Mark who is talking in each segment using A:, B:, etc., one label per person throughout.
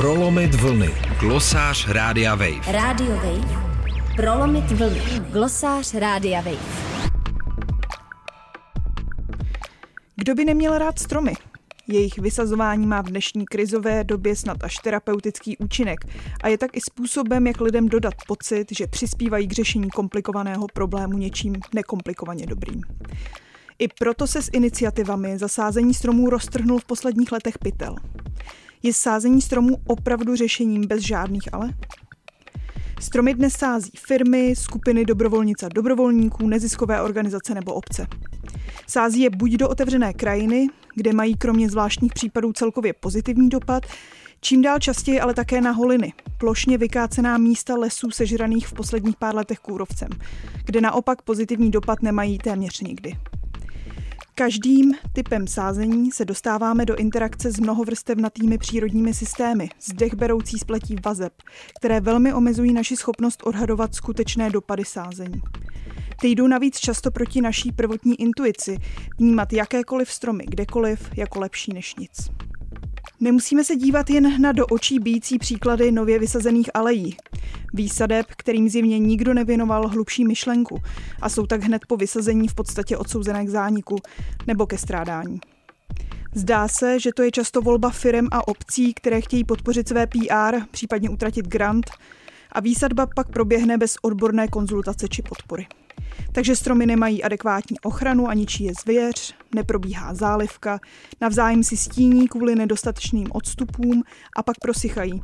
A: Prolomit vlny. Glosář Rádia Wave.
B: Radio Wave. Prolomit vlny. Glosář Rádia Wave.
C: Kdo by neměl rád stromy? Jejich vysazování má v dnešní krizové době snad až terapeutický účinek a je tak i způsobem, jak lidem dodat pocit, že přispívají k řešení komplikovaného problému něčím nekomplikovaně dobrým. I proto se s iniciativami zasázení stromů roztrhnul v posledních letech pytel. Je sázení stromů opravdu řešením bez žádných ale? Stromy dnes sází firmy, skupiny dobrovolnic a dobrovolníků, neziskové organizace nebo obce. Sází je buď do otevřené krajiny, kde mají kromě zvláštních případů celkově pozitivní dopad, čím dál častěji ale také na holiny, plošně vykácená místa lesů sežraných v posledních pár letech kůrovcem, kde naopak pozitivní dopad nemají téměř nikdy. Každým typem sázení se dostáváme do interakce s mnohovrstevnatými přírodními systémy, z beroucí spletí vazeb, které velmi omezují naši schopnost odhadovat skutečné dopady sázení. Ty jdou navíc často proti naší prvotní intuici, vnímat jakékoliv stromy kdekoliv jako lepší než nic. Nemusíme se dívat jen na do očí bíjící příklady nově vysazených alejí. Výsadeb, kterým zjevně nikdo nevěnoval hlubší myšlenku a jsou tak hned po vysazení v podstatě odsouzené k zániku nebo ke strádání. Zdá se, že to je často volba firem a obcí, které chtějí podpořit své PR, případně utratit grant, a výsadba pak proběhne bez odborné konzultace či podpory. Takže stromy nemají adekvátní ochranu a ničí je zvěř, neprobíhá zálivka, navzájem si stíní kvůli nedostatečným odstupům a pak prosychají.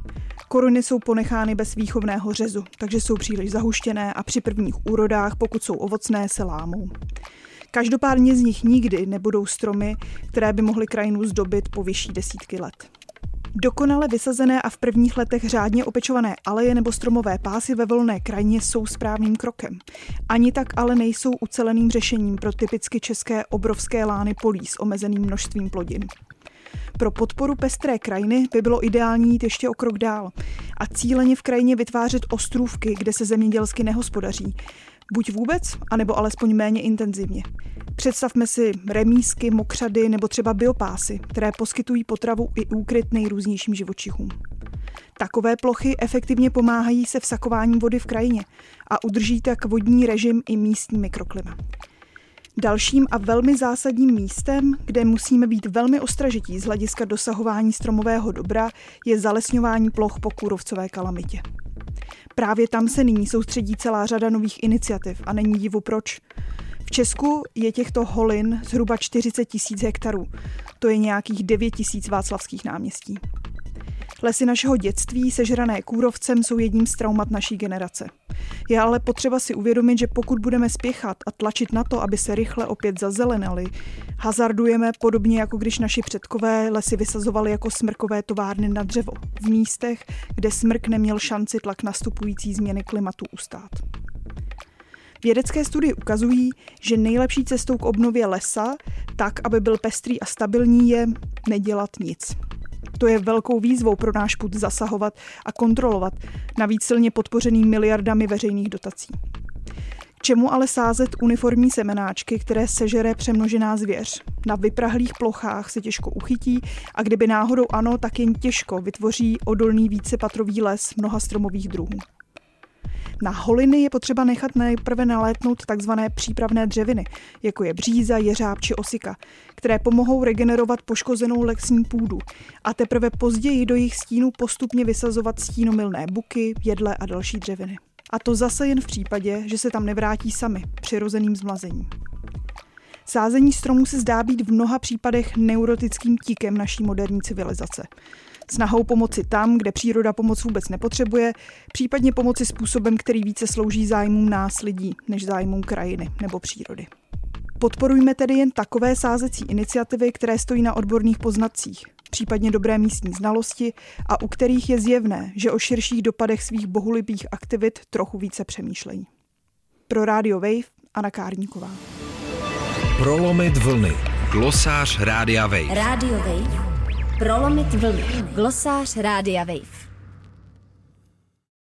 C: Koruny jsou ponechány bez výchovného řezu, takže jsou příliš zahuštěné a při prvních úrodách, pokud jsou ovocné, se lámou. Každopádně z nich nikdy nebudou stromy, které by mohly krajinu zdobit po vyšší desítky let. Dokonale vysazené a v prvních letech řádně opečované aleje nebo stromové pásy ve volné krajině jsou správným krokem. Ani tak ale nejsou uceleným řešením pro typicky české obrovské lány polí s omezeným množstvím plodin. Pro podporu pestré krajiny by bylo ideální jít ještě o krok dál a cíleně v krajině vytvářet ostrůvky, kde se zemědělsky nehospodaří. Buď vůbec, anebo alespoň méně intenzivně. Představme si remísky, mokřady nebo třeba biopásy, které poskytují potravu i úkryt nejrůznějším živočichům. Takové plochy efektivně pomáhají se vsakováním vody v krajině a udrží tak vodní režim i místní mikroklima. Dalším a velmi zásadním místem, kde musíme být velmi ostražití z hlediska dosahování stromového dobra, je zalesňování ploch po kůrovcové kalamitě. Právě tam se nyní soustředí celá řada nových iniciativ a není divu proč. V Česku je těchto holin zhruba 40 tisíc hektarů. To je nějakých 9 tisíc václavských náměstí. Lesy našeho dětství, sežrané kůrovcem, jsou jedním z traumat naší generace. Je ale potřeba si uvědomit, že pokud budeme spěchat a tlačit na to, aby se rychle opět zazelenali, hazardujeme podobně jako když naši předkové lesy vysazovali jako smrkové továrny na dřevo, v místech, kde smrk neměl šanci tlak nastupující změny klimatu ustát. Vědecké studie ukazují, že nejlepší cestou k obnově lesa, tak, aby byl pestrý a stabilní, je nedělat nic. To je velkou výzvou pro náš put zasahovat a kontrolovat, navíc silně podpořený miliardami veřejných dotací. Čemu ale sázet uniformní semenáčky, které sežere přemnožená zvěř? Na vyprahlých plochách se těžko uchytí a kdyby náhodou ano, tak jen těžko vytvoří odolný vícepatrový les mnoha stromových druhů. Na holiny je potřeba nechat nejprve nalétnout takzvané přípravné dřeviny, jako je bříza, jeřáb či osika, které pomohou regenerovat poškozenou lesní půdu a teprve později do jejich stínu postupně vysazovat stínomilné buky, jedle a další dřeviny. A to zase jen v případě, že se tam nevrátí sami, přirozeným zmlazením. Sázení stromů se zdá být v mnoha případech neurotickým tíkem naší moderní civilizace snahou pomoci tam, kde příroda pomoc vůbec nepotřebuje, případně pomoci způsobem, který více slouží zájmům nás lidí, než zájmům krajiny nebo přírody. Podporujme tedy jen takové sázecí iniciativy, které stojí na odborných poznatcích, případně dobré místní znalosti a u kterých je zjevné, že o širších dopadech svých bohulibých aktivit trochu více přemýšlejí. Pro Radio Wave Anna Kárníková.
A: Prolomit vlny. Glosář Rádia Wave.
B: Radio Wave. Prolomit vlny. Glosář Rádia Wave.